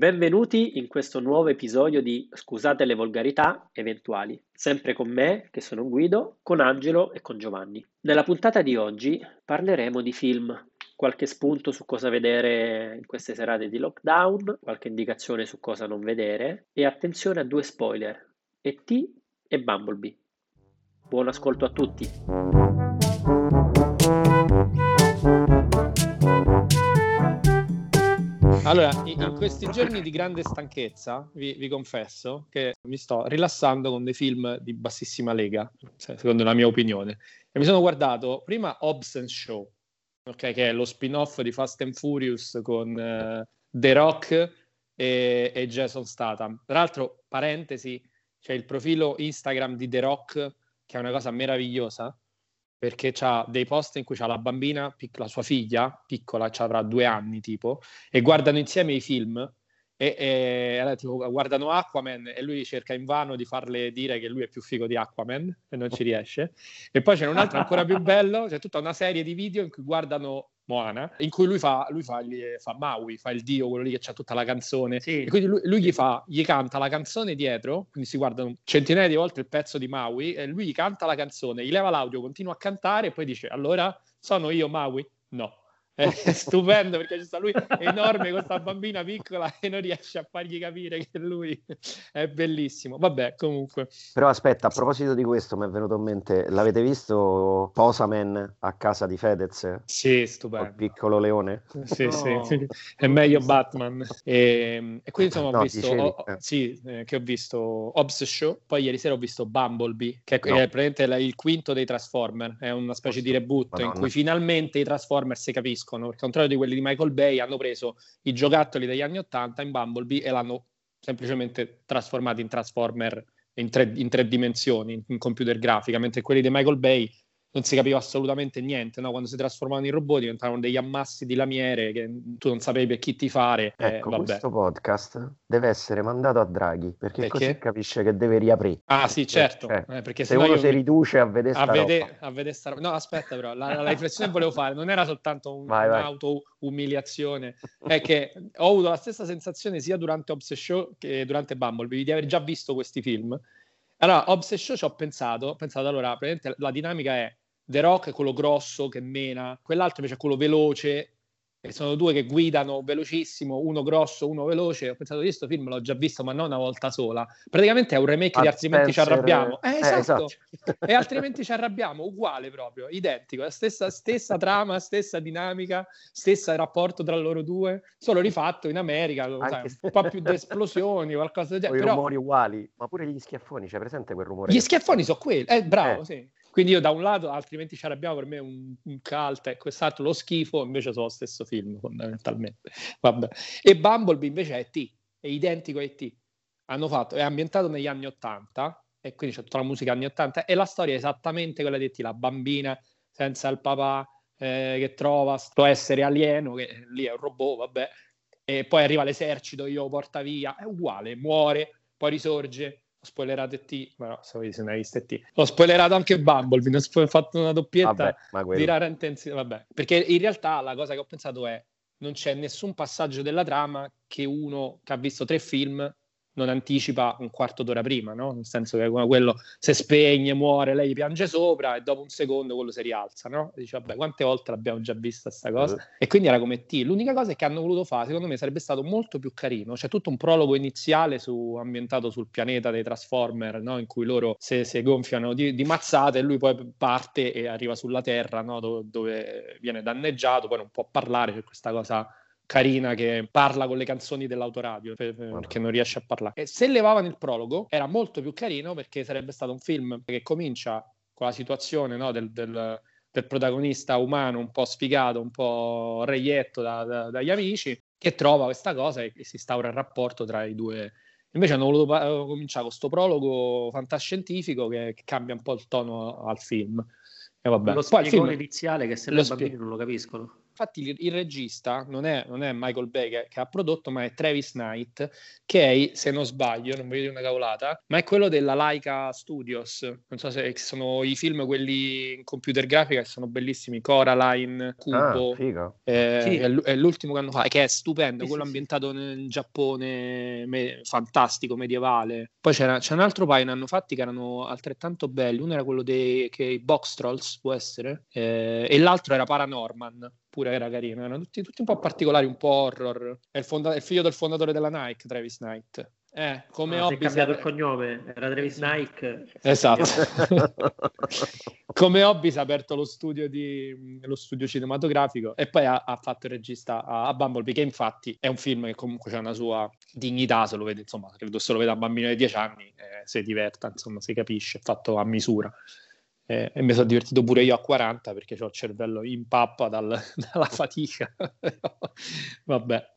Benvenuti in questo nuovo episodio di Scusate le volgarità eventuali, sempre con me, che sono Guido, con Angelo e con Giovanni. Nella puntata di oggi parleremo di film, qualche spunto su cosa vedere in queste serate di lockdown, qualche indicazione su cosa non vedere e attenzione a due spoiler, E.T. e Bumblebee. Buon ascolto a tutti! Allora, in questi giorni di grande stanchezza, vi, vi, confesso che mi sto rilassando con dei film di bassissima lega, secondo la mia opinione. E mi sono guardato prima Hobbs Show, okay, che è lo spin-off di Fast and Furious con uh, The Rock e, e, Jason Statham. Tra l'altro, parentesi, c'è il profilo Instagram di The Rock, che è una cosa meravigliosa, perché ha dei post in cui c'ha la bambina, la sua figlia, piccola, avrà due anni tipo, e guardano insieme i film e, e tipo, guardano Aquaman e lui cerca invano di farle dire che lui è più figo di Aquaman e non ci riesce. E poi c'è un altro ancora più bello, c'è tutta una serie di video in cui guardano Moana, in cui lui fa, lui fa, gli, fa Maui, fa il dio, quello lì che ha tutta la canzone. Sì. E quindi lui, lui, gli, fa, gli canta la canzone dietro, quindi si guardano centinaia di volte il pezzo di Maui, e lui gli canta la canzone, gli leva l'audio, continua a cantare e poi dice, allora sono io Maui? No è stupendo perché ci sta lui enorme con questa bambina piccola e non riesce a fargli capire che lui è bellissimo. Vabbè, comunque. Però aspetta, a proposito di questo, mi è venuto in mente, l'avete visto Posaman a casa di Fedez? Sì, stupendo. Il piccolo leone? Sì, no. sì, è meglio Batman. E, e quindi insomma ho no, visto, ho, eh. sì, eh, che ho visto Hobbs Show, poi ieri sera ho visto Bumblebee, che è, no. è praticamente il quinto dei Transformer, è una specie di reboot Madonna. in cui finalmente i Transformer si capiscono capiscono, al contrario di quelli di Michael Bay, hanno preso i giocattoli degli anni 80 in Bumblebee e l'hanno semplicemente trasformati in Transformer in tre, in tre dimensioni, in computer grafica, mentre quelli di Michael Bay non si capiva assolutamente niente, no? quando si trasformavano in robot diventavano degli ammassi di lamiere che tu non sapevi per chi ti fare. Eh, ecco, eh, questo podcast deve essere mandato a Draghi, perché, perché? così capisce che deve riaprire. Ah sì, certo, cioè, eh, perché se uno si riduce a vedere a vede, a vedere sta No, aspetta però, la, la riflessione che volevo fare non era soltanto un, un'auto-umiliazione, è che ho avuto la stessa sensazione sia durante Obs Show che durante Bumblebee di aver già visto questi film. Allora, Obs Show ci ho pensato, ho pensato allora, la dinamica è The Rock è quello grosso che mena, quell'altro invece è quello veloce e sono due che guidano velocissimo, uno grosso, uno veloce. Ho pensato, io questo film l'ho già visto, ma non una volta sola. Praticamente è un remake Ad di Altrimenti Spencer... ci arrabbiamo. Eh, esatto. Eh, esatto. e altrimenti ci arrabbiamo, uguale proprio, identico, la stessa, stessa trama, stessa dinamica, stesso rapporto tra loro due, solo rifatto in America, sai, un po' più di esplosioni, qualcosa del genere. I rumori uguali, ma pure gli schiaffoni, c'è presente quel rumore? Gli schiaffoni sono quelli, eh, bravo, eh. sì. Quindi io da un lato, altrimenti ci arrabbiamo per me un, un cult e quest'altro lo schifo, invece sono lo stesso film fondamentalmente. Vabbè. E Bumblebee invece è T, è identico a E.T. Hanno fatto, è ambientato negli anni 80 e quindi c'è tutta la musica anni 80 e la storia è esattamente quella di E.T., la bambina senza il papà eh, che trova sto essere alieno, che lì è un robot, vabbè, e poi arriva l'esercito, io lo porta via, è uguale, muore, poi risorge, ho spoilerato T, ma no, se non hai visto T. Ho spoilerato anche Bumblebee, ho fatto una doppietta vabbè, di rara intenzione, vabbè. Perché in realtà la cosa che ho pensato è non c'è nessun passaggio della trama che uno che ha visto tre film non anticipa un quarto d'ora prima, no? Nel senso che quello si spegne, muore, lei piange sopra e dopo un secondo quello si rialza, no? E dice, vabbè, quante volte l'abbiamo già vista questa cosa? Uh-huh. E quindi era come T. L'unica cosa che hanno voluto fare, secondo me, sarebbe stato molto più carino. C'è tutto un prologo iniziale su, ambientato sul pianeta dei Transformer, no? In cui loro si, si gonfiano di, di, mazzate e lui poi parte e arriva sulla Terra, no? Dove, dove viene danneggiato, poi non può parlare, c'è questa cosa carina che parla con le canzoni dell'autoradio perché non riesce a parlare. E se levavano il prologo era molto più carino perché sarebbe stato un film che comincia con la situazione no, del, del, del, protagonista umano un po' sfigato, un po' reietto da, da, dagli amici, che trova questa cosa e, e si instaura il rapporto tra i due. Invece hanno voluto pa- cominciare con questo prologo fantascientifico che, che, cambia un po' il tono al film. E vabbè. Lo spiegone film... iniziale che se le bambini non lo capiscono. Infatti il, il regista non è, non è, Michael Bay che, che, ha prodotto, ma è Travis Knight, che è, se non sbaglio, non voglio dire una cavolata, ma è quello della Laika Studios. Non so se sono i film quelli in computer grafica che sono bellissimi, Coraline, Cubo. Ah, eh, sì. è, l'ultimo che hanno fatto, che è stupendo, sì, quello sì, ambientato nel Giappone me, fantastico, medievale. Poi c'era, c'è un altro paio ne hanno fatti che erano altrettanto belli. Uno era quello dei che, Box Trolls, può essere, eh, e l'altro era Paranorman pure era carino, erano tutti, tutti, un po' particolari, un po' horror. È il, fonda- il figlio del fondatore della Nike, Travis Knight. Eh, come ah, hobby. Si è cambiato il cognome, era Travis Nike. Esatto. come hobby si è aperto lo studio, di, lo studio cinematografico e poi ha, ha fatto il regista a, a, Bumblebee, che infatti è un film che comunque ha una sua dignità, se lo vede, insomma, credo se lo vede a un bambino di 10 anni, eh, si diverta, insomma, si capisce, è fatto a misura. Eh, e mi sono divertito pure io a 40 perché ho il cervello in pappa dal, dalla fatica. Vabbè.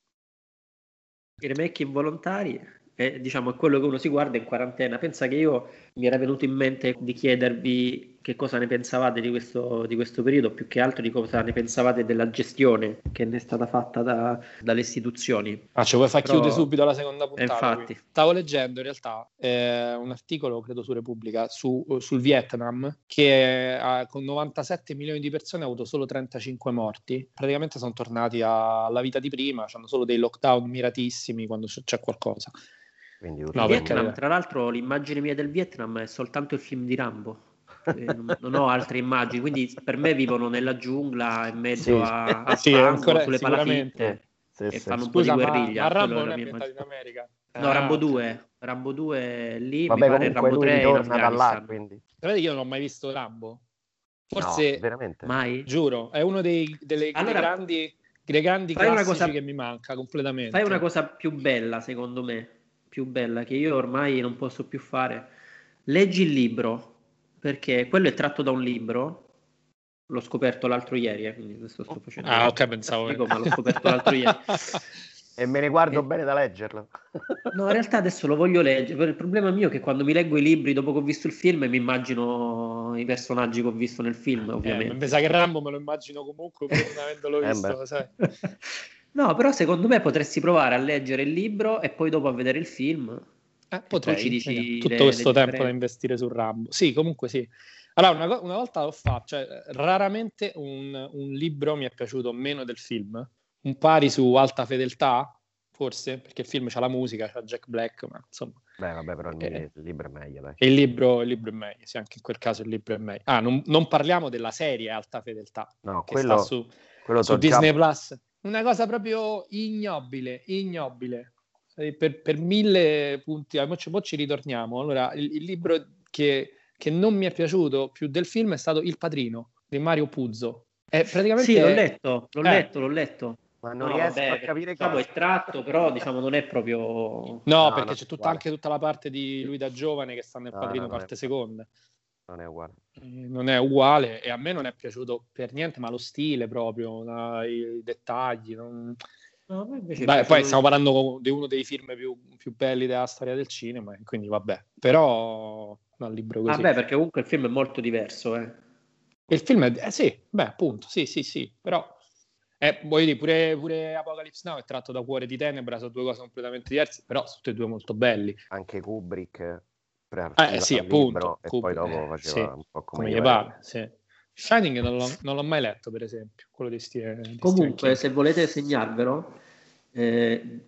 I remake involontari è, diciamo, è quello che uno si guarda in quarantena. Pensa che io mi era venuto in mente di chiedervi che cosa ne pensavate di questo, di questo periodo, più che altro di cosa ne pensavate della gestione che ne è stata fatta da, dalle istituzioni. Ah, ci vuoi far Però... chiudere subito la seconda puntata? Infatti. Qui. Stavo leggendo in realtà eh, un articolo, credo su Repubblica, su, sul Vietnam, che ha, con 97 milioni di persone ha avuto solo 35 morti. Praticamente sono tornati alla vita di prima, hanno solo dei lockdown miratissimi quando c'è qualcosa. Quindi, no, Vietnam, tra l'altro, l'immagine mia del Vietnam è soltanto il film di Rambo. Eh, non, non, ho altre immagini, quindi per me vivono nella giungla in mezzo sì. a, a sì, ancora, sulle palafitte sì, e fanno un Scusa, po' di guerriglia. Ma, ma Rambo non è ambientato in America. No, ah, Rambo 2, Rambo 2 lì, Vabbè, mi pare Rambo 3 torna da là, quindi. Sapete io non ho mai visto Rambo? Forse, no, veramente. Mai? Giuro, è uno dei, delle, allora, grandi, delle grandi classici cosa, che mi manca completamente. Fai una cosa più bella, secondo me più bella che io ormai non posso più fare. Leggi il libro, perché quello è tratto da un libro. L'ho scoperto l'altro ieri, eh, quindi adesso sto facendo. Ah, ok, pensavo. Dico, ma l'ho scoperto l'altro ieri. E me ne guardo e... bene da leggerlo. No, in realtà adesso lo voglio leggere. Il problema mio è che quando mi leggo i libri dopo che ho visto il film mi immagino i personaggi che ho visto nel film, eh, ovviamente. Eh, mi sa che Rambo me lo immagino comunque pur non avendolo eh, visto, sai. No, però secondo me potresti provare a leggere il libro e poi dopo a vedere il film. Eh, potrei, ci dici tutto le, questo le tempo da investire su Rambo. Sì, comunque sì. Allora, una, una volta l'ho fatto, cioè, raramente un, un, libro mi è piaciuto meno del film. Un pari su Alta Fedeltà, forse, perché il film c'ha la musica, c'ha Jack Black, ma insomma... Beh, vabbè, però il, eh, il libro è meglio, dai. Il libro, il libro, è meglio, sì, anche in quel caso il libro è meglio. Ah, non, non parliamo della serie Alta Fedeltà, no, che quello, sta su, su Disney Plus una cosa proprio ignobile, ignobile. Per, per mille punti, mo ci, mo ci ritorniamo. Allora, il, il libro che, che, non mi è piaciuto più del film è stato Il Padrino di Mario Puzzo. È praticamente... Sì, l'ho letto, l'ho eh. letto, l'ho letto. Ma non no, riesco vabbè, a capire diciamo, è tratto, però diciamo non è proprio... No, no perché c'è tutta, anche tutta la parte di lui da giovane che sta nel no, Padrino parte seconda non è uguale. Non è uguale e a me non è piaciuto per niente, ma lo stile proprio, la, i dettagli. Non... No, Beh, poi stiamo parlando di uno dei film più, più, belli della storia del cinema, quindi vabbè. Però no, il libro così. Vabbè, perché comunque il film è molto diverso, eh. Il film è... Eh, sì, beh, appunto, sì, sì, sì, però... Eh, voglio dire, pure, pure Apocalypse Now è tratto da Cuore di Tenebra, sono due cose completamente diverse, però sono tutti e due molto belli. Anche Kubrick eh, sì, appunto, e poi dopo faceva sì, un po' come, come gli pare. Sì. Shining non l'ho, non l'ho, mai letto, per esempio, quello di Steve. Di Comunque, se volete segnarvelo, eh,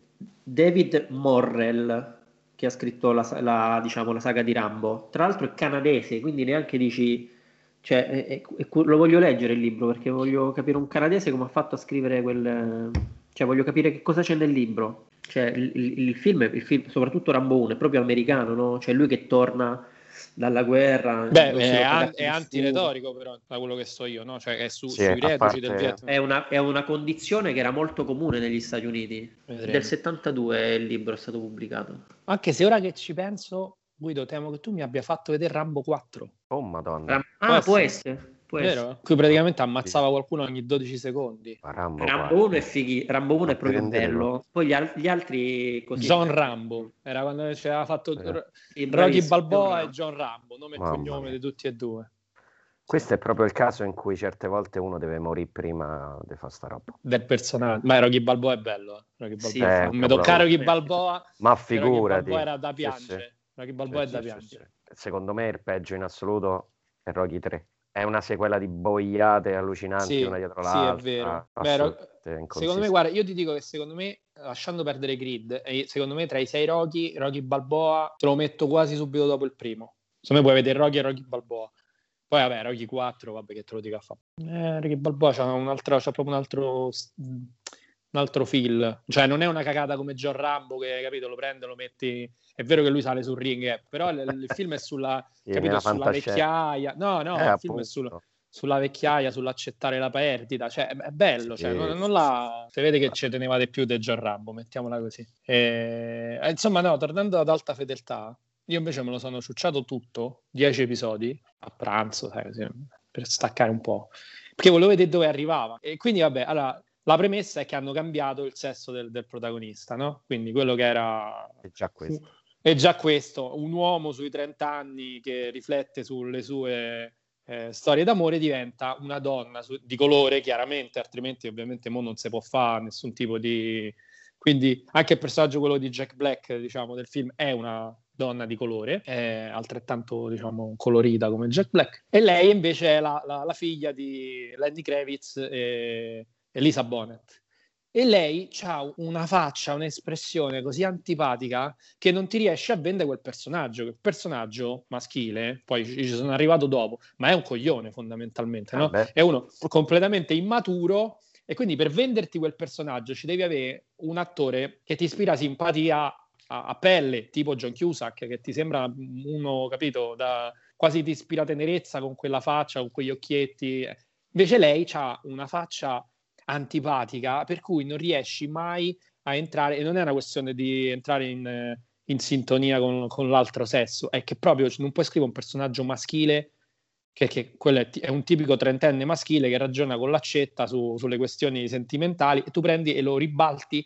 David Morrell, che ha scritto la, la, diciamo, la, saga di Rambo, tra l'altro è canadese, quindi neanche dici... Cioè, è, è, lo voglio leggere il libro perché voglio capire un canadese come ha fatto a scrivere quel... Cioè, voglio capire che cosa c'è nel libro. Cioè, il, il, film, il, film, soprattutto Rambo 1, è proprio americano, no? Cioè, lui che torna dalla guerra. Beh, è, an- è antiretorico, però, da quello che so io, no? Cioè, è su, sì, sui reduci parte... del Vietnam. È una, è una, condizione che era molto comune negli Stati Uniti. Vedremo. Del 72 il libro è stato pubblicato. Anche se ora che ci penso, Guido, temo che tu mi abbia fatto vedere Rambo 4. Oh, madonna. Ram- ah, può essere. essere. Vero? Qui praticamente ammazzava qualcuno ogni 12 secondi. Rambo, Rambo 1 è fighi, Rambo 1 è proprio bello. Poi gli, al- gli altri così. John Rambo, era quando c'era fatto eh. Rocky Balboa e John Rambo, nome e cognome di tutti e due. Questo è proprio il caso in cui certe volte uno deve morire prima di fare sta roba. Del personaggio. Ma Rocky Balboa è bello. Eh. Rocky Balboa. Sì, non eh, mi tocca Rocky Balboa. Ma Rocky figurati. Balboa era da Sì, piangere. sì. Rocky Balboa Sì, è da sì, sì, piangere. sì. Secondo me il peggio in assoluto è Rocky 3. È una sequela di boiate allucinanti Sì, una dietro sì, è l'altra. vero. Beh, assolutamente Secondo me, guarda, io ti dico che secondo me, lasciando perdere e secondo me tra i sei Rocky, Rocky Balboa te lo metto quasi subito dopo il primo. Secondo me puoi vedere Rocky e Rocky Balboa. Poi vabbè, Rocky 4, vabbè che te lo dico a fare. Eh, Rocky Balboa c'ha, un altro, c'ha proprio un altro, un altro feel. Cioè non è una cagata come John Rambo che, capito, lo prende, lo metti... È vero che lui sale sul ring, eh, però il, il film è sulla, Sì, capito, sulla vecchiaia. No, no, Eh, il film è sulla, appunto. sulla vecchiaia, sull'accettare la perdita, cioè è bello, cioè, Sì, non, sì, non la... si vede che ci tenevate più del John Rambo, mettiamola così. E... eh, Insomma, no, tornando ad alta fedeltà, io invece me lo sono ciucciato tutto, 10 episodi, a pranzo, sai, per staccare un po', perché volevo vedere dove arrivava. E quindi, vabbè, allora, la premessa è che hanno cambiato il sesso del, del protagonista, no? Quindi quello che era È già questo. è già questo, un uomo sui 30 anni che riflette sulle sue eh, storie d'amore diventa una donna su- di colore, chiaramente, altrimenti ovviamente mo non si può fare nessun tipo di... Quindi anche il personaggio, quello di Jack Black, diciamo, del film, è una donna di colore, è altrettanto, diciamo, colorita come Jack Black. E lei invece è la, la- la figlia di Lenny Kravitz e Elisa Bonnet. E lei ha una faccia, un'espressione così antipatica che non ti riesce a vendere quel personaggio. Il personaggio maschile, poi ci sono arrivato dopo, ma è un coglione fondamentalmente, no? Beh. È uno completamente immaturo e quindi per venderti quel personaggio ci devi avere un attore che ti ispira simpatia a, a pelle, tipo John Cusack, che ti sembra uno, capito, da, quasi ti ispira tenerezza con quella faccia, con quegli occhietti. Invece lei ha una faccia antipatica per cui non riesci mai a entrare, e non è una questione di entrare in, in sintonia con, con l'altro sesso, è che proprio non puoi scrivere un personaggio maschile che, che è, è un tipico trentenne maschile che ragiona con l'accetta su- sulle questioni sentimentali e tu prendi e lo ribalti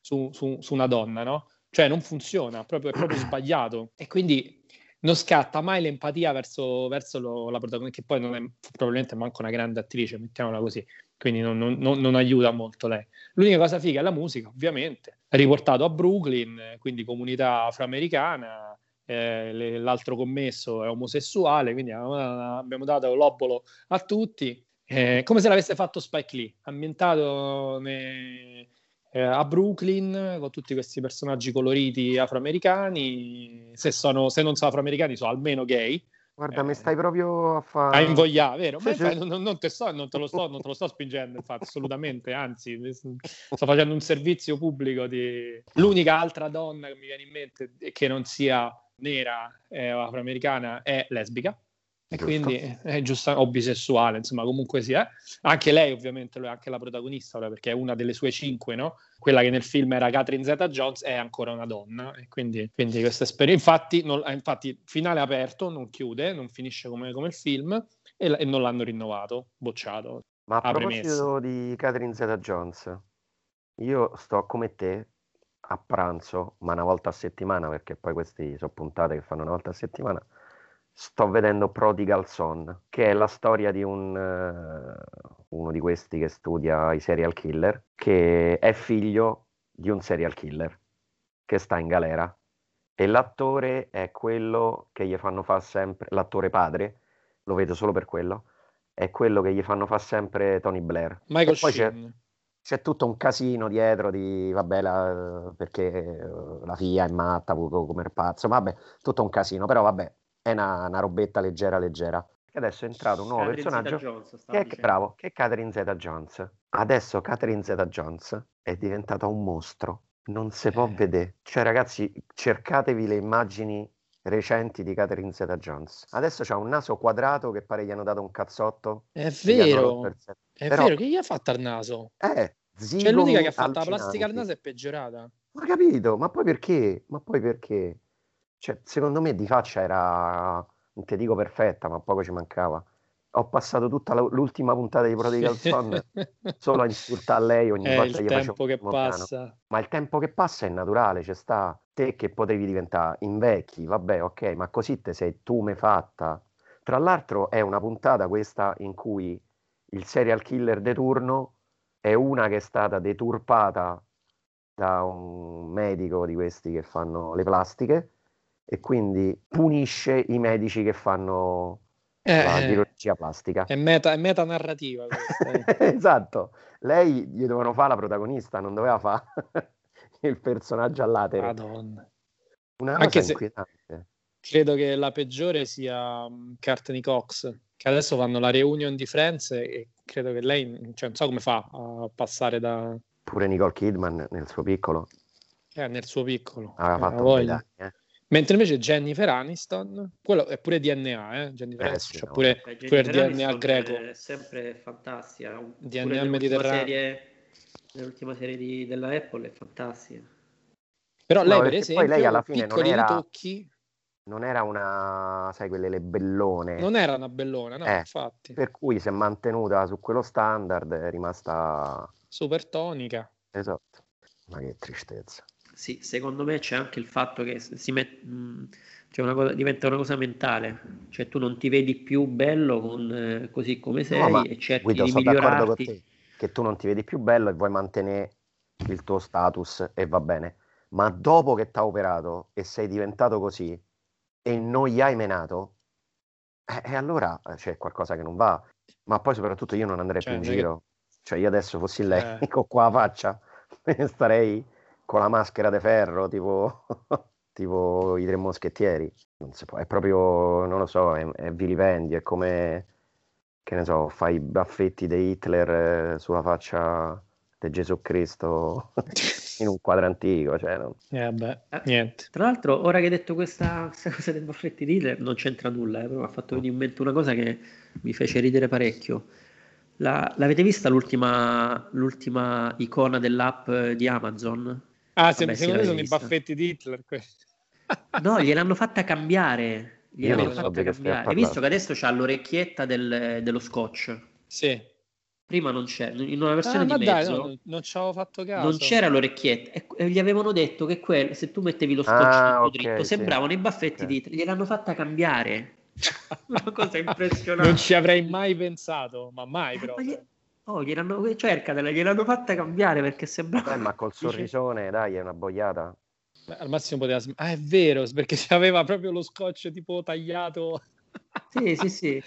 su, su- su una donna, no? Cioè non funziona, proprio, è proprio sbagliato. E quindi non scatta mai l'empatia verso, verso lo- la protagonista, che poi non è probabilmente manco una grande attrice, mettiamola così, quindi non, non- non- aiuta molto lei. L'unica cosa figa è la musica, ovviamente. Riportato a Brooklyn, quindi comunità afroamericana, eh, l'altro commesso è omosessuale, quindi abbiamo, abbiamo dato l'obolo a tutti, eh, come se l'avesse fatto Spike Lee, ambientato ne- eh, a Brooklyn con tutti questi personaggi coloriti afroamericani, se, sono, se non sono afroamericani sono almeno gay, Guarda, Eh, mi stai proprio a fare... a invogliare, vero? Sì, infatti non, non te sto- non te lo sto, non te lo sto spingendo, infatti, assolutamente, anzi, sto facendo un servizio pubblico di... L'unica altra donna che mi viene in mente che non sia nera eh, o afroamericana è lesbica. E quindi è giusta o bisessuale, insomma, comunque sia. Anche lei, ovviamente, è anche la protagonista, ora, perché è una delle sue cinque, no? Quella che nel film era Catherine Zeta Jones è ancora una donna. E quindi, quindi questa esperienza. Infatti, non- eh, infatti, finale aperto, non chiude, non finisce come, come il film e, e non l'hanno rinnovato, bocciato. Ma a Ah, proposito di Catherine Zeta-Jones, io sto come te a pranzo, ma una volta a settimana, perché poi questi sono puntate che fanno una volta a settimana, sto vedendo Prodigal Son, che è la storia di un, eh, uno di questi che studia i serial killer, che è figlio di un serial killer che sta in galera e l'attore è quello che gli fanno fare sempre, l'attore padre, lo vedo solo per quello, è quello che gli fanno fare sempre Tony Blair. Michael E poi c'è, c'è tutto un casino dietro di, vabbè, la- perché eh, la figlia è matta come il pazzo, vabbè, tutto un casino, però vabbè, è una, una robetta leggera leggera. E adesso è entrato un nuovo Catherine personaggio stavo che è, bravo, che è Catherine Zeta-Jones. Adesso Catherine Zeta-Jones è diventata un mostro, non si può Eh. vedere. Cioè ragazzi, cercatevi le immagini recenti di Catherine Zeta-Jones. Adesso c'ha un naso quadrato che pare gli hanno dato un cazzotto. È vero, il è Però- vero, che gli ha fatto al naso? Eh, Cioè, l'unica zigomi che ha fatto la plastica al naso è peggiorata. Ma capito? Ma poi perché? Ma poi perché? Cioè, secondo me di faccia era, non ti dico perfetta, ma poco ci mancava. Ho passato tutta la- l'ultima puntata di Prodigal Son solo a insultare lei ogni È volta gli facevo che passa. Ma il tempo che passa è naturale, c'è sta te che potevi diventare invecchi, vabbè, ok, ma così te sei tu me fatta. Tra l'altro è una puntata questa in cui il serial killer de turno è una che è stata deturpata da un medico di questi che fanno le plastiche e quindi punisce i medici che fanno eh, la chirurgia plastica. È, meta, è metanarrativa questa. Eh. esatto, lei gli dovevano fare la protagonista, non doveva fare il personaggio all'atere. Madonna. Una Anche se inquietante. credo che la peggiore sia Courtney Cox, che adesso fanno la reunion di Friends e credo che lei, cioè, non so come fa a passare da... Pure Nicole Kidman nel suo piccolo. Eh, nel suo piccolo. Aveva eh, fatto un danni, eh. Mentre invece Jennifer Aniston, quello è pure DNA, eh? Jennifer eh, Aniston, sì, no. pure, Beh, pure il DNA greco. È sempre fantastica. DNA mediterraneo. Serie, nell'ultima serie di, della Apple è fantastica. Però no, lei, per esempio, lei alla fine piccoli non era, ritocchi... Non era una, sai, quelle le bellone. Non era una bellona, no, eh, infatti. Per cui si è mantenuta su quello standard, è rimasta... Super tonica. Esatto. Ma che tristezza. Sì, secondo me c'è anche il fatto che si met... cioè una cosa, diventa una cosa mentale, cioè tu non ti vedi più bello con, eh, così come sei no, e cerchi Guido, di migliorarti. Te, che tu non ti vedi più bello e vuoi mantenere il tuo status e va bene, ma dopo che ti ha operato e sei diventato così e non gli hai menato, eh, e allora eh, c'è qualcosa che non va. Ma poi soprattutto io non andrei cioè, più in giro. Che... Cioè io adesso fossi lei, eh. con qua la faccia, starei con la maschera di ferro, tipo, tipo i tre moschettieri. Non si può, è proprio, non lo so, è, è vilipendio, è come, che ne so, fai i baffetti di Hitler eh, sulla faccia di Gesù Cristo in un quadro antico. Cioè, no? eh, beh, niente. Tra l'altro, ora che hai detto questa, questa cosa dei baffetti di Hitler, non c'entra nulla, eh, però mi ha fatto venire in mente una cosa che mi fece ridere parecchio. La, l'avete vista l'ultima, l'ultima icona dell'app di Amazon? Ah, Vabbè, secondo me sono vista. i baffetti di Hitler questi. no, gliel'hanno fatta cambiare. Gliel'hanno fatta so cambiare. Hai visto che adesso c'ha l'orecchietta del, dello scotch? Sì. Prima non c'è, in una versione ah, di mezzo dai, no, non, ci avevo fatto caso. Non c'era l'orecchietta e, e gli avevano detto che quel, se tu mettevi lo scotch ah, okay, dritto sì. sembravano i baffetti okay. di Hitler. Gliel'hanno fatta cambiare. una cosa impressionante. non ci avrei mai pensato, ma mai eh, proprio. Oh, gliel'hanno, cercatela, gliel'hanno fatta cambiare perché sembra... Eh, ma col sorrisone, dai, è una boiata. Al massimo poteva... Ah, è vero, perché aveva proprio lo scotch tipo tagliato. sì, sì, sì.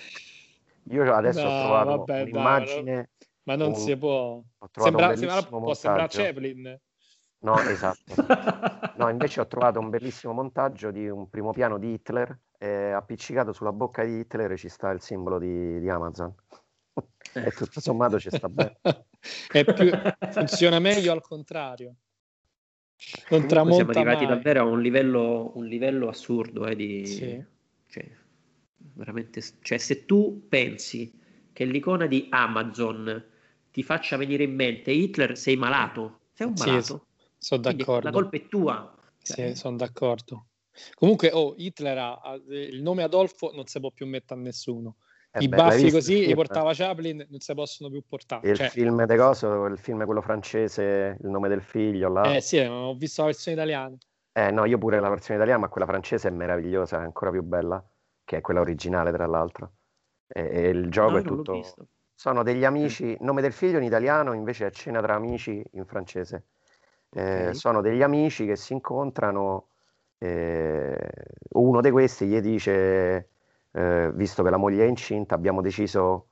Io adesso no, ho trovato vabbè, un'immagine... Dai, ma non un... si può... Sembra, sembra, può sembrare Chaplin. No, esatto. No, invece ho trovato un bellissimo montaggio di un primo piano di Hitler. Eh, appiccicato sulla bocca di Hitler ci sta il simbolo di, di Amazon e tutto sommato ci sta bene. più, funziona meglio al contrario. Non siamo arrivati mai. davvero a un livello, un livello assurdo eh, di... Sì. Cioè, veramente, cioè, se tu pensi che l'icona di Amazon ti faccia venire in mente Hitler, sei malato. Sei un malato. Sì, sono d'accordo. La colpa è tua. Cioè, sì, sono d'accordo. Comunque, oh, Hitler ha, il nome Adolfo non si può più mettere a nessuno. Eh I beh, baffi così li portava Chaplin, non si possono più portare. Il cioè... film de coso, il film quello francese, Il nome del figlio, là. Eh sì, ho visto la versione italiana. Eh no, io pure la versione italiana, ma quella francese è meravigliosa, è ancora più bella, che è quella originale tra l'altro. E, e il gioco no, è tutto... Sono degli amici, nome del figlio in italiano, invece è Cena tra amici in francese. Eh, okay. Sono degli amici che si incontrano, eh, uno di questi gli dice eh, visto che la moglie è incinta, abbiamo deciso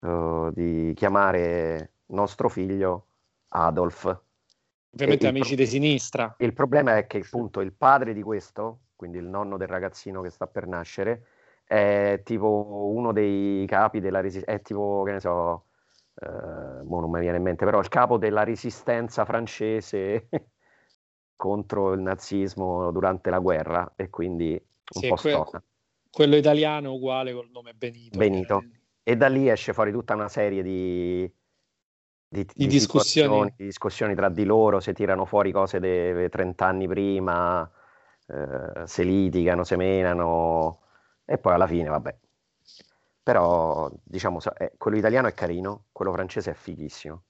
eh, di chiamare nostro figlio Adolf. Ovviamente amici pro- di sinistra. Il problema è che appunto il padre di questo, quindi il nonno del ragazzino che sta per nascere, è tipo uno dei capi della resistenza, è tipo, che ne so, eh, non mi viene in mente, però il capo della resistenza francese contro il nazismo durante la guerra e quindi un sì, po' que- stona. Quello italiano uguale col nome Benito. Benito. E da lì esce fuori tutta una serie di, di, di, di discussioni. discussioni. tra di loro, si tirano fuori cose di 30 anni prima, eh, se litigano, se menano, e poi alla fine, vabbè. Però, diciamo, eh, quello italiano è carino, quello francese è fighissimo,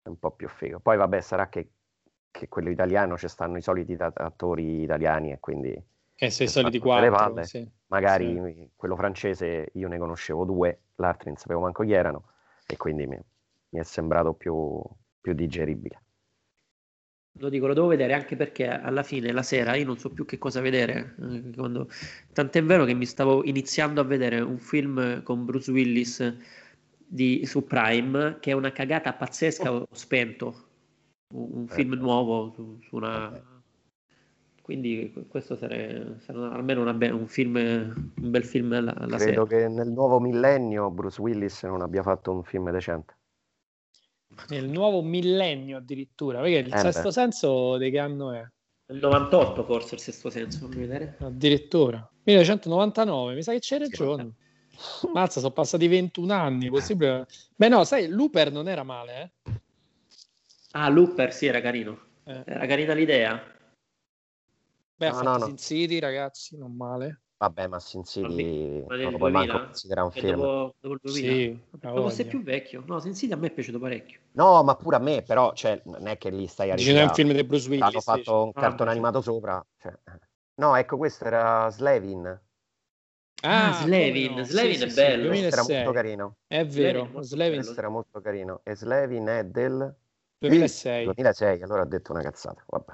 è un po' più figo. Poi, vabbè, sarà che, che quello italiano ci stanno i soliti attori italiani e quindi E sei soliti quattro, sì. magari sì. quello francese io ne conoscevo due, l'altro non sapevo manco chi erano e quindi mi, mi è sembrato più, più digeribile. Lo dico, lo devo vedere anche perché alla fine la sera io non so più che cosa vedere. Eh, quando... Tant'è vero che mi stavo iniziando a vedere un film con Bruce Willis di, su Prime che è una cagata pazzesca. Ho spento un, film nuovo su, su una. Quindi questo sarà almeno una, un, film, un bel film alla, alla Credo sera. che nel nuovo millennio Bruce Willis non abbia fatto un film decente nel nuovo millennio addirittura, perché il eh sesto beh. senso di che anno è? Il 98 forse il sesto senso, fammi vedere. Addirittura. 1999, mi sa che c'è ragione. Mazza, sono passati 21 anni, possibile? Beh no, sai, Looper non era male, eh? Ah, Looper sì, era carino. Eh. Era carina l'idea. Beh, no, fatto no, Sin City, ragazzi, non male. Vabbè, ma Sin City ma non lo puoi manco considerare un film. Dopo, dopo il 2000? Sì, dopo sei più vecchio. No, Sin City a me è piaciuto parecchio. No, ma pure a me, però cioè, non è che lì stai a Dici è un film di Bruce Willis. Hanno fatto un cartone ah, animato sopra. Cioè. No, ecco, questo era Slevin. Ah, ah Slevin, no. Slevin sì, è sì, bello. Sì, era molto carino. È vero, Slevin, Slevin era molto carino. E Slevin è del 2006. 2006, allora ha detto una cazzata. Vabbè.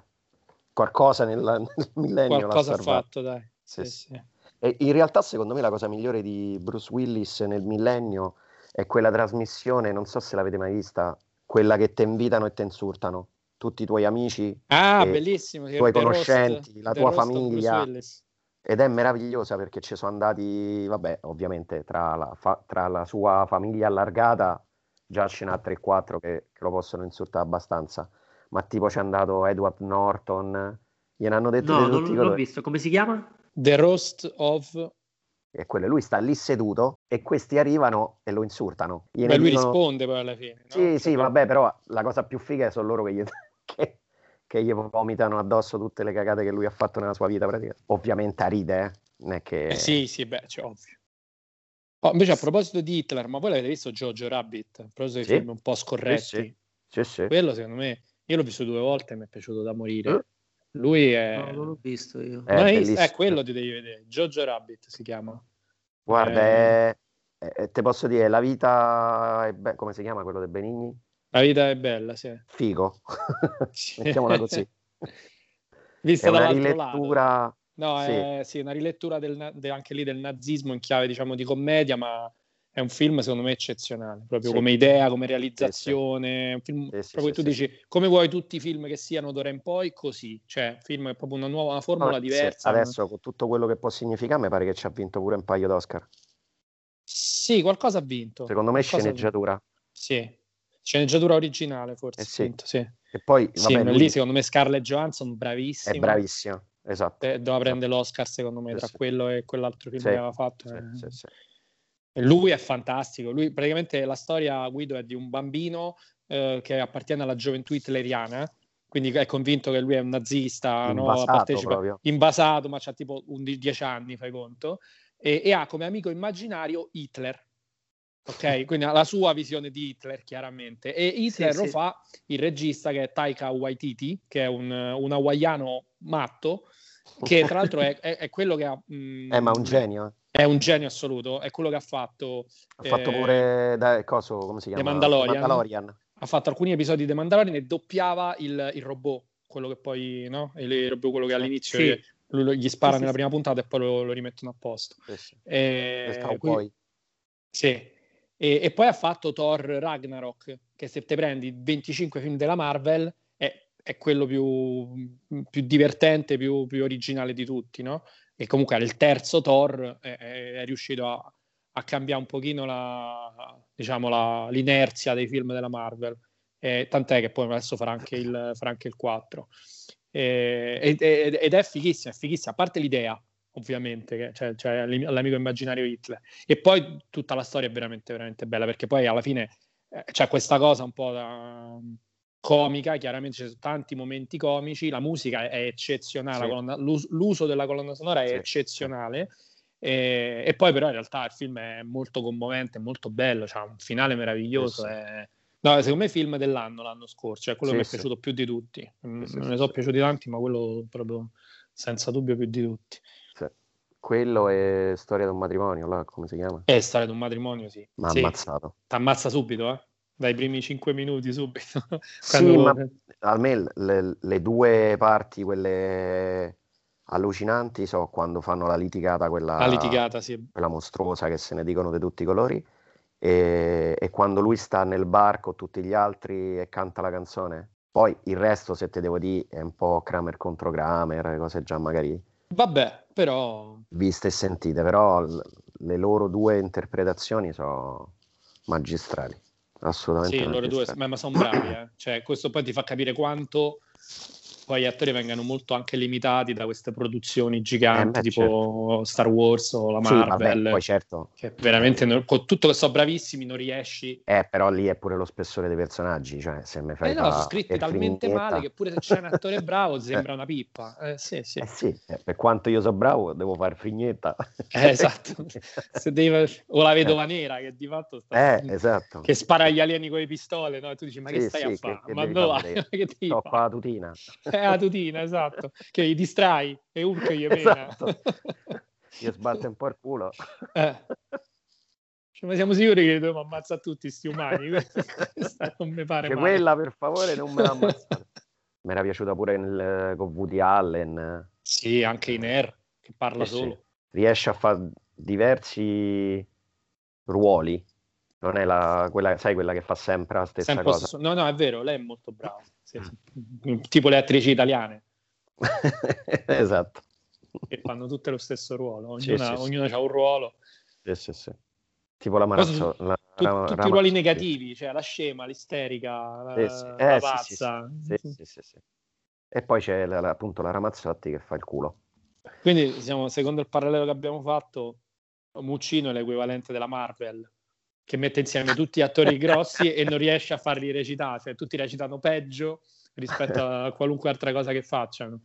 Qualcosa nel, nel millennio Qualcosa ha fatto, dai. Sì, sì. E in realtà, secondo me, la cosa migliore di Bruce Willis nel millennio è quella trasmissione, non so se l'avete mai vista, quella che ti invitano e ti insultano. Tutti i tuoi amici, ah, bellissimo, i tuoi conoscenti, roast, la tua famiglia. Ed è meravigliosa perché ci sono andati, vabbè, ovviamente tra la, fa, tra la sua famiglia allargata già ce n'ha 3-4 che, che, lo possono insultare abbastanza. Ma tipo c'è andato Edward Norton, gliene hanno detto no, non, non l'ho visto, come si chiama? The Roast of... E quello, lui sta lì seduto e questi arrivano e lo insultano. Gliene Beh, lui dicono... risponde poi alla fine. No? Sì, cioè, sì, vabbè, però la cosa più figa sono loro che gli, che, che gli vomitano addosso tutte le cagate che lui ha fatto nella sua vita. Praticamente. Ovviamente a ride, eh? Non è che... Eh sì, sì, beh, cioè, ovvio. Oh, invece a proposito di Hitler, ma voi l'avete visto Jojo Rabbit? A proposito sì. di film un po' scorretti. Sì, sì. sì, Quello secondo me, io l'ho visto due volte e mi è piaciuto da morire. Eh. Lui è... No, non l'ho visto io. È, è, è quello ti devi vedere. Jojo Rabbit si chiama. Guarda, eh... è... te posso dire, la vita è be... come si chiama quello dei Benigni? La vita è bella, sì. Figo. Mettiamola così. Vista è una rilettura... Lato. No, sì. è sì, una rilettura del, de, anche lì del nazismo in chiave, diciamo, di commedia, ma è un film secondo me eccezionale, proprio sì. come idea, come realizzazione, un film sì, proprio tu dici come vuoi tutti i film che siano d'ora in poi, così, cioè film è proprio una nuova una formula no, diversa. Adesso con tutto quello che può significare mi pare che ci ha vinto pure un paio d'Oscar. Sì, qualcosa ha vinto. Secondo me qualcosa sceneggiatura. Sì, sceneggiatura originale forse. Eh sì. Vinto, sì. E poi sì, vabbè, lì secondo me Scarlett Johansson bravissima. È bravissima, esatto. Eh, doveva prendere esatto. l'Oscar secondo me tra quello e quell'altro film che aveva fatto. Eh. Sì, sì, lui è fantastico. Lui praticamente la storia Guido è di un bambino eh, che appartiene alla gioventù hitleriana. Quindi è convinto che lui è un nazista, invasato, no? Partecipa, invasato ma c'ha tipo 10 anni, fai conto, e, e ha come amico immaginario Hitler, ok? Quindi ha la sua visione di Hitler, chiaramente. E Hitler sì, lo sì. fa il regista che è Taika Waititi, che è un, un hawaiano matto, che tra l'altro è, è, è quello che ha... Mm, eh, ma un genio. Eh. È un genio assoluto, è quello che ha fatto. Ha eh, fatto pure da, coso, come si chiama? The Mandalorian. Mandalorian. Ha fatto alcuni episodi di The Mandalorian e doppiava il, il robot, quello che poi, no? Il robot, quello che all'inizio sì. lui gli spara sì, nella sì, prima puntata e poi lo, lo rimettono a posto. Sì, E, qui, sì. E, e, poi ha fatto Thor Ragnarok, che se te prendi 25 film della Marvel è, è quello più, più divertente, più, più, originale di tutti, no? E comunque il terzo Thor è, è riuscito a, a, cambiare un pochino la, diciamo, la, l'inerzia dei film della Marvel. Eh, tant'è che poi adesso farà anche il, farà anche il 4. Eh, ed, ed, è fighissimo, è fighissimo, a parte l'idea, ovviamente, che, cioè, cioè l'amico immaginario Hitler. E poi tutta la storia è veramente, veramente bella, perché poi alla fine eh, c'è questa cosa un po' da comica, chiaramente ci sono tanti momenti comici, la musica è eccezionale, sì. colonna, l'us- l'uso della colonna sonora è sì. eccezionale. E, e, poi però in realtà il film è molto commovente, molto bello, cioè un finale meraviglioso. Sì, è... No, secondo me film dell'anno l'anno scorso, cioè quello che mi è piaciuto più di tutti. Mm, non ne sono piaciuti tanti, ma quello proprio senza dubbio più di tutti. Sì. Quello è Storia di un matrimonio, là, come si chiama? È Storia di un matrimonio, sì. Ma sì. ammazzato. T'ammazza subito, eh? Dai primi cinque minuti subito. Sì, ma a me le, le due parti, quelle allucinanti so quando fanno la litigata, quella, la litigata, sì. quella mostruosa che se ne dicono di tutti i colori, e, e, quando lui sta nel bar con tutti gli altri e canta la canzone. Poi il resto, se te devo dire, è un po' Kramer contro Kramer, cose già magari... Vabbè, però... Viste e sentite, però le loro due interpretazioni sono magistrali, assolutamente. Sì, loro due, ma, ma sono bravi, eh? cioè, questo poi ti fa capire quanto poi gli attori vengano molto anche limitati da queste produzioni giganti eh beh, tipo certo. Star Wars o la Marvel. Sì, vabbè, poi certo. Che veramente non, con tutto che sono bravissimi non riesci. Eh, però lì è pure lo spessore dei personaggi, cioè se mi fai Eh no, sono scritti talmente frignetta... male che pure se c'è un attore bravo sembra una pippa. Eh sì, sì. Eh, sì. Eh, per quanto io so bravo devo fare frignetta. Eh, esatto. devi... O la vedova eh. nera che di fatto sta... Eh, esatto. Che spara agli alieni con le pistole, no? E tu dici ma che stai a fare? Ma dove? che ti fa? la tutina. la tutina, esatto, che gli distrai e Hulk gli mena. Esatto. Gli sbatte un po' il culo. Eh. Cioè, ma siamo sicuri che dobbiamo ammazzare tutti questi umani? non mi pare che male. quella per favore non me l'ha ammazzata. mi era piaciuta pure nel, con Woody Allen. Sì, anche in Air, che parla eh, solo. Sì. Riesce a fare diversi ruoli. Non è la, quella, sai, quella che fa sempre la stessa sempre cosa. So- no, no, è vero, lei è molto brava. Sì, sì. Tipo le attrici italiane. esatto. Che fanno tutte lo stesso ruolo, ognuna, ognuna ha un ruolo. Sì, sì, sì. Tipo la marazzo, la, tu, la, tutti i ruoli negativi, cioè la scema, l'isterica, la, eh, la pazza. E poi c'è appunto la Ramazzotti che fa il culo. Quindi siamo, secondo il parallelo che abbiamo fatto, Muccino è l'equivalente della Marvel, che mette insieme tutti gli attori grossi e non riesce a farli recitare, cioè tutti recitano peggio rispetto a qualunque altra cosa che facciano.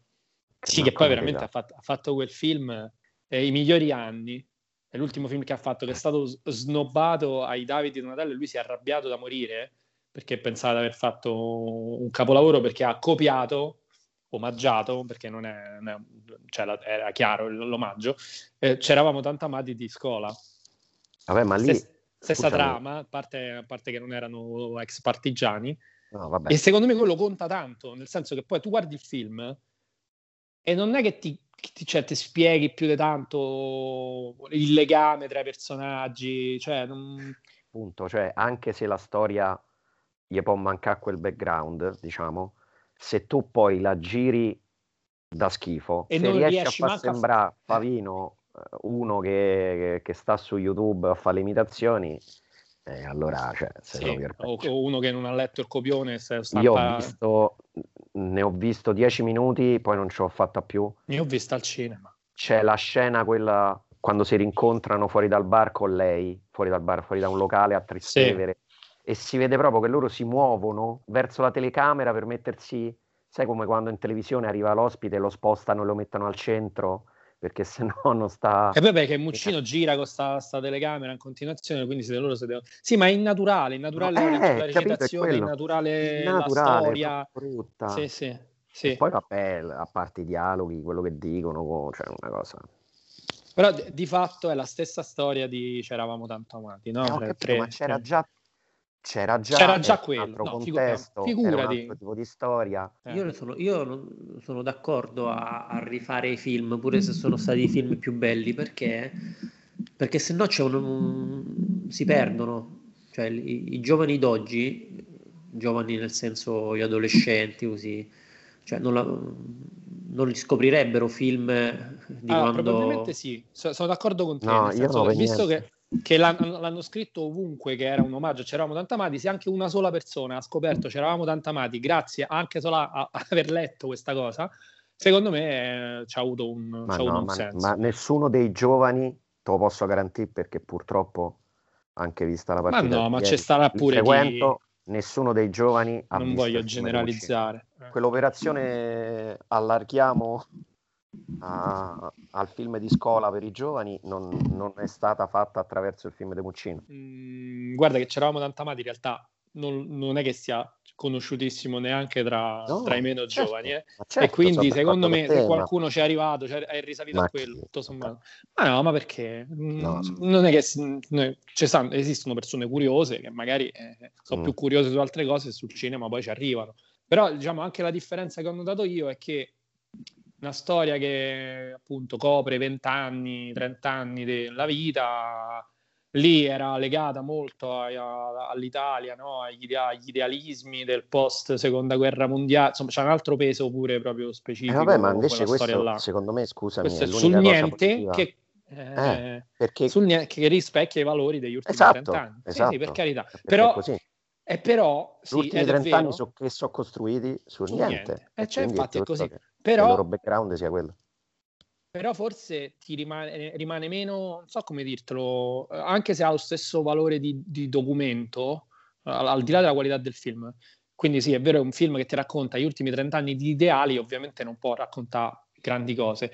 Sì, che poi veramente ha fatto, ha fatto, quel film eh, I migliori anni. È l'ultimo film che ha fatto, che è stato snobbato ai Davide di Donatello e lui si è arrabbiato da morire perché pensava di aver fatto un capolavoro perché ha copiato, omaggiato, perché non è, non è cioè era chiaro l'omaggio, eh, c'eravamo tanto amati di scuola. Vabbè, ma lì... Stessa, trama, a parte, a parte, che non erano ex partigiani, no, e secondo me quello conta tanto, nel senso che poi tu guardi il film e non è che ti, ti, cioè, ti spieghi più di tanto il legame tra i personaggi, cioè, non... Punto, cioè anche se la storia gli può mancare quel background, diciamo, se tu poi la giri da schifo, e se riesci a far sembrare a... Favino uno che, che, sta su YouTube a fare le imitazioni, eh, allora cioè, sì, o, o, uno che non ha letto il copione. Io ho visto, ne ho visto dieci minuti, poi non ce l'ho fatta più. Ne ho vista al cinema. C'è la scena quella quando si rincontrano fuori dal bar con lei, fuori dal bar, fuori da un locale a Trastevere, sì. e si vede proprio che loro si muovono verso la telecamera per mettersi, sai come quando in televisione arriva l'ospite, lo spostano e lo mettono al centro perché se no non sta... E poi perché Muccino gira con sta, sta, telecamera in continuazione, quindi siete loro siete... Sì, ma è innaturale, innaturale no, eh, la recitazione, innaturale, innaturale la storia. Brutta. Sì, sì, sì. Poi vabbè, a parte i dialoghi, quello che dicono, cioè una cosa... Però di fatto è la stessa storia di C'eravamo tanto amati, no? no capito, tre, ma c'era cioè... già c'era già, c'era già quello, un altro no, contesto, figurati. un altro tipo di storia. Eh. Io, sono, io sono d'accordo a, a, rifare i film, pure se sono stati i film più belli, perché, perché se no un, un, si perdono. Cioè, i, i, giovani d'oggi, giovani nel senso gli adolescenti, così, cioè non, la, non li scoprirebbero film di ah, quando... Probabilmente sì, sono d'accordo con te. No, io senso, no, visto niente. che che l'hanno, l'hanno, scritto ovunque che era un omaggio, c'eravamo tanto amati, se anche una sola persona ha scoperto c'eravamo tanto amati, grazie anche solo a, a aver letto questa cosa, secondo me eh, ci ha avuto un, ma, no, avuto un ma, senso. Ma nessuno dei giovani, te lo posso garantire perché purtroppo, anche vista la partita... Ma no, ma c'è starà pure seguento, chi... nessuno dei giovani ha Non voglio generalizzare. Quell'operazione allarghiamo a, al film di scuola per i giovani non, non, è stata fatta attraverso il film di Muccino. Mm, guarda che c'eravamo tanto amati in realtà non, non, è che sia conosciutissimo neanche tra, no, tra i meno certo, giovani. Eh. Certo, e quindi secondo me te, se qualcuno ma... ci è arrivato, cioè, è risalito ma a quello, tutto sommato. Ma no, ma perché? No. Mm, non è che ci stanno, esistono persone curiose che magari eh, sono mm. più curiose su altre cose sul cinema poi ci arrivano. Però diciamo anche la differenza che ho notato io è che una storia che appunto copre 20 anni, 30 anni della vita lì era legata molto a, a, all'Italia, no? agli, agli, idealismi del post seconda guerra mondiale, insomma c'è un altro peso pure proprio specifico. Eh vabbè, ma invece questo, secondo me, scusami, questo è sul niente che, eh, eh, sul niente, che rispecchia i valori degli ultimi esatto, 30 anni. Esatto, sì, sì, per carità. Però, è però sì, ultimi 30 anni so, che sono costruiti sul su niente. niente. E cioè, infatti è così. Però, il loro background sia quello però forse ti rimane, rimane, meno, non so come dirtelo, anche se ha lo stesso valore di, di documento, al, al, di là della qualità del film. Quindi sì, è vero, è un film che ti racconta gli ultimi 30 anni di ideali, ovviamente non può raccontare grandi cose.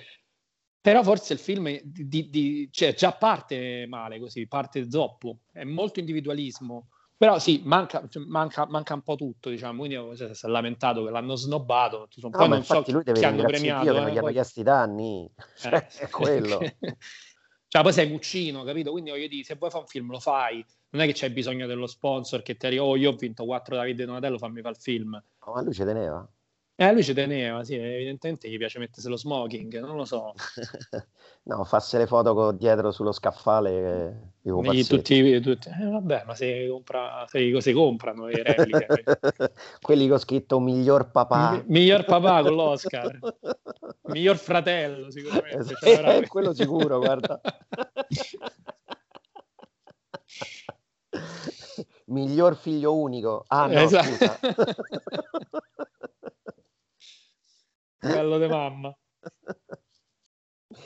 Però forse il film di, di, cioè, già parte male così, parte zoppo, è molto individualismo, però sì, manca, cioè, manca, manca, un po' tutto, diciamo, quindi cioè, si è lamentato che l'hanno snobbato, no, poi non so lui deve chi hanno premiato. Dio, eh, che gli hanno chiesto i danni, cioè, eh. è quello. cioè, poi sei cucino, capito? Quindi voglio dire, se vuoi fare un film lo fai, non è che c'hai bisogno dello sponsor che ti arriva, oh io ho vinto 4 Davide Donatello, fammi fare il film. Oh, ma lui ci teneva? Eh, lui ci teneva, sì, evidentemente gli piace mettersi lo smoking, non lo so. no, fasse le foto dietro sullo scaffale. Eh, tutti, tutti, eh, vabbè, ma se, compra, se si comprano le repliche. Quelli che ho scritto miglior papà. Mi, miglior papà con l'Oscar. miglior fratello, sicuramente. Esatto. Cioè, eh, quello sicuro, guarda. miglior figlio unico. Ah, no, esatto. Bello di mamma.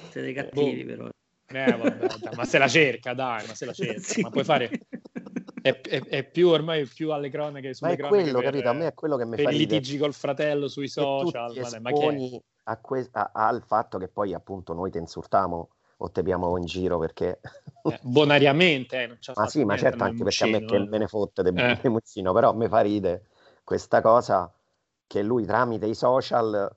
Siete cattivi, boh. però. Eh, vabbè, dai, ma se la cerca, dai, ma se la cerca. sì. Ma puoi fare... È, è, è, più ormai più alle cronache sulle ma è quello, per, capito? A me è quello che mi fa i litigi col fratello sui social. Vabbè, ma che a que- a, al fatto che poi appunto noi ti insultiamo o te abbiamo in giro perché eh, bonariamente eh, non ma sì ma certo anche perché a me che me ne fotte del eh. muccino però mi fa ride questa cosa che lui tramite i social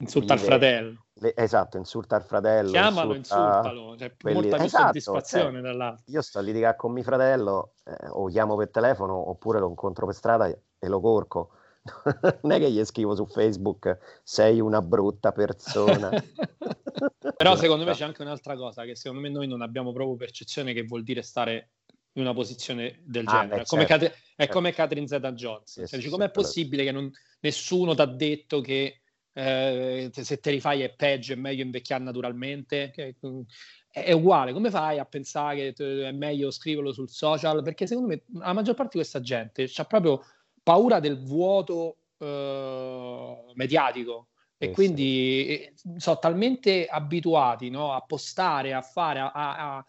Insulta il fratello. Le, esatto, insulta il fratello. Chiamalo, insulta... insultalo. Cioè, quelli... molta esatto, soddisfazione cioè, dall'altro. Io sto a litigare con mio fratello, eh, o chiamo per telefono, oppure lo incontro per strada e lo corco. non è che gli scrivo su Facebook sei una brutta persona. Però secondo me c'è anche un'altra cosa, che secondo me noi non abbiamo proprio percezione che vuol dire stare in una posizione del ah, genere. Beh, come certo, Cat- certo. È come Catherine Zeta-Jones. Sì, cioè, sì, com'è possibile che non, nessuno ti ha detto che eh, se te li fai è peggio, è meglio invecchiare naturalmente, che, mm, è, uguale, come fai a pensare che è meglio scriverlo sul social? Perché secondo me la maggior parte di questa gente ha proprio paura del vuoto eh, mediatico e eh, quindi sì. sono talmente abituati no, a postare, a fare, a, a, a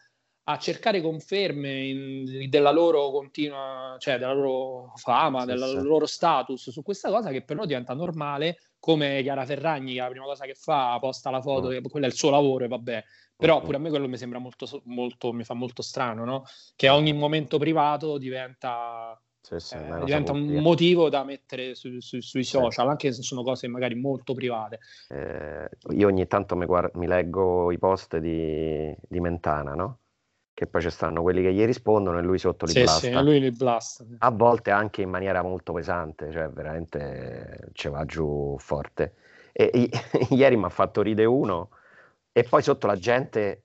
cercare conferme in, della loro continua, cioè della loro fama, sì, del sì. loro status su questa cosa che per noi diventa normale come Chiara Ferragni, che la prima cosa che fa, posta la foto, oh. quello è il suo lavoro e vabbè. Però pure a me quello mi sembra molto, molto mi fa molto strano, no? Che ogni momento privato diventa, sì, sì, eh, diventa un motivo da mettere su, su, sui social, sì. anche se sono cose magari molto private. Eh, io ogni tanto mi, guardo, mi leggo i post di, di Mentana, no? Che poi ci stanno quelli che gli rispondono e lui sotto li sì, blasta. Sì, lui li blasta. A volte anche in maniera molto pesante, cioè veramente ci va giù forte. E, e ieri mi ha fatto ride uno e poi sotto la gente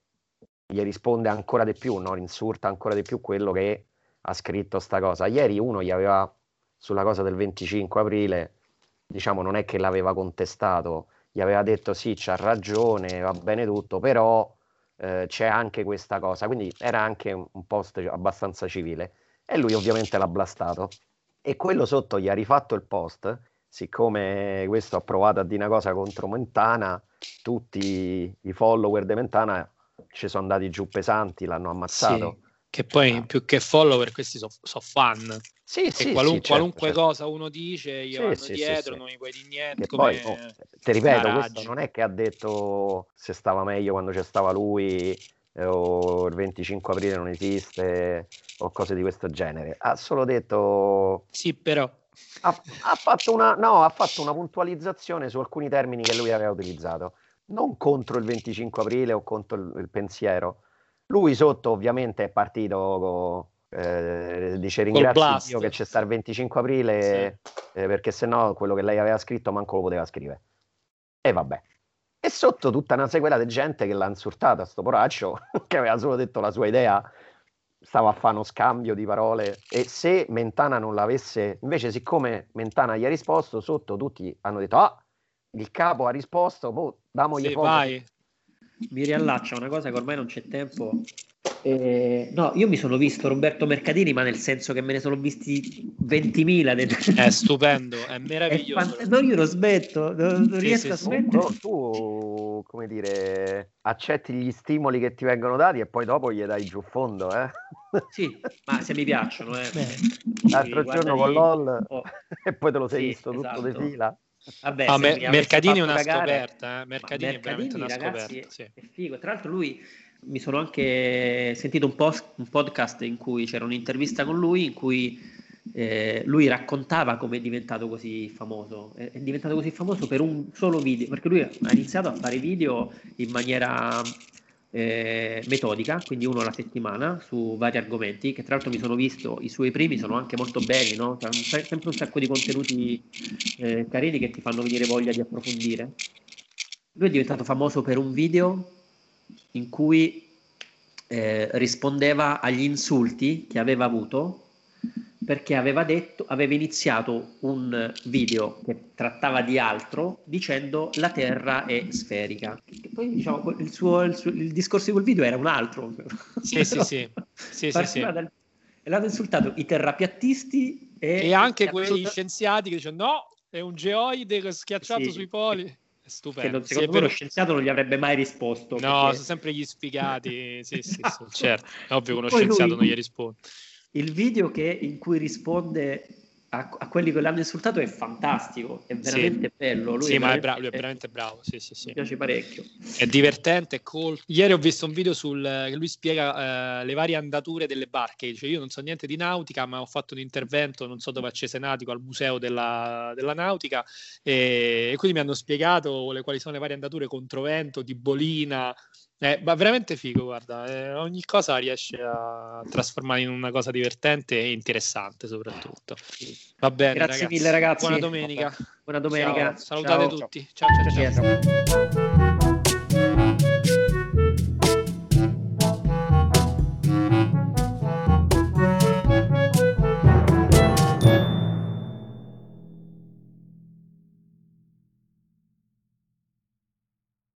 gli risponde ancora di più, no? insulta ancora di più quello che ha scritto sta cosa. Ieri uno gli aveva sulla cosa del 25 aprile, diciamo non è che l'aveva contestato, gli aveva detto sì, c'ha ragione, va bene tutto, però eh, c'è anche questa cosa, quindi era anche un post abbastanza civile e lui ovviamente l'ha blastato e quello sotto gli ha rifatto il post, siccome questo ha provato a dire una cosa contro Mentana, tutti i follower di Mentana ci sono andati giù pesanti, l'hanno ammazzato. Sì, che poi ah. più che follower questi sono so fan. Sì, sì, qualun- sì certo, qualunque certo. cosa uno dice, io vado sì, dietro, non mi puoi dire niente. Come... Poi, oh, ti ripeto, questo non è che ha detto se stava meglio quando c'è stava lui eh, o il 25 aprile non esiste o cose di questo genere. Ha solo detto... Sì, però Ha, ha, fatto una, no, ha fatto una puntualizzazione su alcuni termini che lui aveva utilizzato, non contro il 25 aprile o contro il, il pensiero. Lui sotto ovviamente è partito, eh, dice ringrazio Dio che c'è sta il 25 aprile sì. eh, perché sennò quello che lei aveva scritto manco lo poteva scrivere. E vabbè. E sotto tutta una sequela di gente che l'ha insultata, sto poraccio, che aveva solo detto la sua idea, stava a fare uno scambio di parole e se Mentana non l'avesse, invece siccome Mentana gli ha risposto, sotto tutti hanno detto ah, il capo ha risposto, boh, damogli sì. Mi riallaccia una cosa che ormai non c'è tempo. Eh, no, io mi sono visto Roberto Mercatini, ma nel senso che me ne sono visti 20.000. È stupendo, è meraviglioso. È, no, io lo smetto, non, non sì, riesco sì, a smettere. Tu, tu, come dire, accetti gli stimoli che ti vengono dati e poi dopo gli dai giù fondo, eh? Sì, ma se mi piacciono, eh. L'altro giorno con LOL oh. e poi te lo sei sì, visto esatto. tutto di fila. Vabbè, ah, me- Mercatini è una cagare, scoperta, eh? Mercatini, Mercatini è veramente una ragazzi, scoperta. Sì. È figo. Tra l'altro lui mi sono anche sentito un, post, un podcast in cui c'era un'intervista con lui in cui eh, lui raccontava come è diventato così famoso. È, è, diventato così famoso per un solo video, perché lui ha iniziato a fare video in maniera eh, metodica, quindi uno alla settimana su vari argomenti, che tra l'altro mi sono visto, i suoi primi sono anche molto belli, no? C'è sempre un sacco di contenuti eh, carini che ti fanno venire voglia di approfondire. Lui è diventato famoso per un video in cui eh, rispondeva agli insulti che aveva avuto perché aveva, detto, aveva iniziato un video che trattava di altro dicendo la Terra è sferica. E poi diciamo, il, suo, il, suo, il, discorso di quel video era un altro. Sì, sì, sì. sì, sì. Dal, e l'hanno insultato i terrapiattisti e, e anche quegli assoluta... scienziati che dicono no, è un geoide schiacciato sì. sui poli. Stupendo. Che secondo me lo scienziato non gli avrebbe mai risposto. No, perché... sono sempre gli sfigati. sì, sì, sì, certo. È ovvio che uno scienziato lui... non gli risponde il video che, in cui risponde a, a, quelli che l'hanno insultato è fantastico, è veramente sì. bello. Lui sì, è ma è bravo, lui è veramente bravo. Sì, sì, sì. Mi piace parecchio. È divertente, è colto. Ieri ho visto un video sul che lui spiega uh, le varie andature delle barche. Dice: Io non so niente di nautica, ma ho fatto un intervento, non so dove a Cesenatico, al museo della, della nautica. E, e, quindi mi hanno spiegato le, quali sono le varie andature controvento, di bolina, eh, ma veramente figo, guarda, eh, ogni cosa riesce a trasformare in una cosa divertente e interessante soprattutto. Va bene, Grazie ragazzi. mille ragazzi. Buona domenica. Buona domenica. Ciao. Salutate ciao. tutti. ciao, ciao. ciao. ciao.